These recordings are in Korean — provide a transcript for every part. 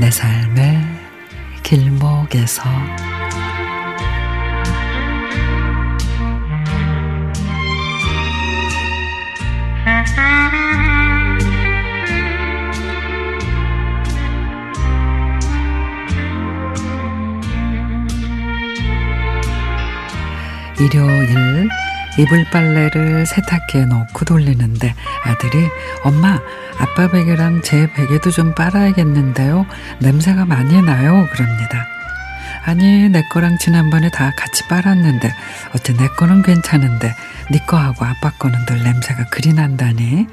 내 삶의 길목에서. 일요일 이불 빨래를 세탁기에 넣고 돌리는데 아들이 엄마 아빠 베개랑 제 베개도 좀 빨아야겠는데요. 냄새가 많이 나요. 그럽니다. 아니 내 거랑 지난번에 다 같이 빨았는데 어째 내 거는 괜찮은데 네 거하고 아빠 거는 늘 냄새가 그리 난다니.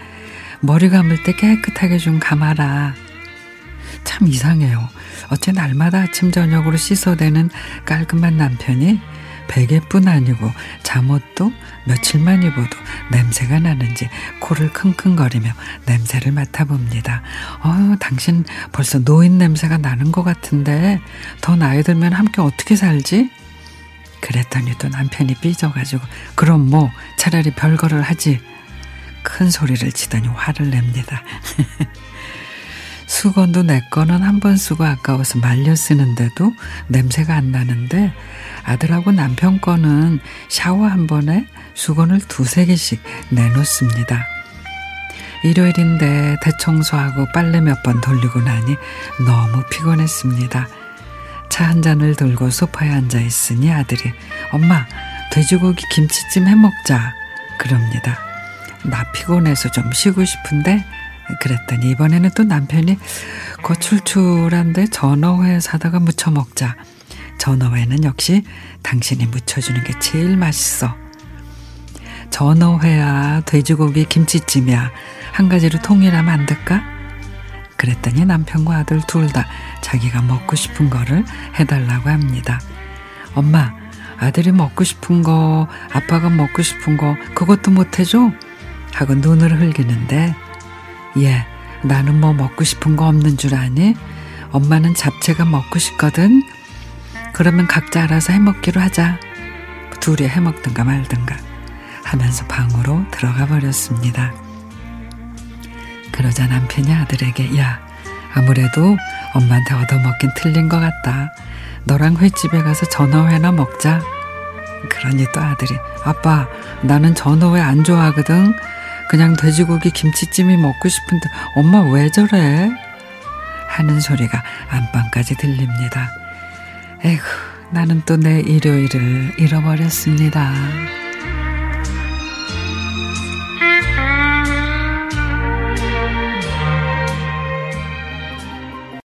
머리 감을 때 깨끗하게 좀 감아라. 참 이상해요. 어째 날마다 아침 저녁으로 씻어대는 깔끔한 남편이 베개뿐 아니고 잠옷도 며칠만 입어도 냄새가 나는지 코를 킁킁거리며 냄새를 맡아봅니다. 어, 당신 벌써 노인 냄새가 나는 것 같은데 더 나이 들면 함께 어떻게 살지? 그랬더니 또 남편이 삐져가지고 그럼 뭐 차라리 별거를 하지. 큰 소리를 치더니 화를 냅니다. 수건도 내 거는 한 번 쓰고 아까워서 말려 쓰는데도 냄새가 안 나는데 아들하고 남편 거는 샤워 한 번에 수건을 두세 개씩 내놓습니다. 일요일인데 대청소하고 빨래 몇 번 돌리고 나니 너무 피곤했습니다. 차 한 잔을 들고 소파에 앉아 있으니 아들이 엄마 돼지고기 김치찜 해 먹자 그럽니다. 나 피곤해서 좀 쉬고 싶은데 그랬더니 이번에는 또 남편이 거출출한데 전어회 사다가 무쳐 먹자. 전어회는 역시 당신이 무쳐주는 게 제일 맛있어. 전어회야 돼지고기 김치찜이야 한 가지로 통일하면 안 될까? 그랬더니 남편과 아들 둘 다 자기가 먹고 싶은 거를 해달라고 합니다. 엄마, 아들이 먹고 싶은 거, 아빠가 먹고 싶은 거, 그것도 못 해줘? 하고 눈을 흘기는데, 예, 나는 뭐 먹고 싶은 거 없는 줄 아니? 엄마는 잡채가 먹고 싶거든? 그러면 각자 알아서 해 먹기로 하자. 둘이 해 먹든가 말든가 하면서 방으로 들어가 버렸습니다. 그러자 남편이 아들에게 야 아무래도 엄마한테 얻어먹긴 틀린 것 같다. 너랑 횟집에 가서 전어회나 먹자. 그러니 또 아들이 아빠 나는 전어회 안 좋아하거든. 그냥 돼지고기 김치찜이 먹고 싶은데 엄마 왜 저래? 하는 소리가 안방까지 들립니다. 에휴, 나는 또 내 일요일을 잃어버렸습니다.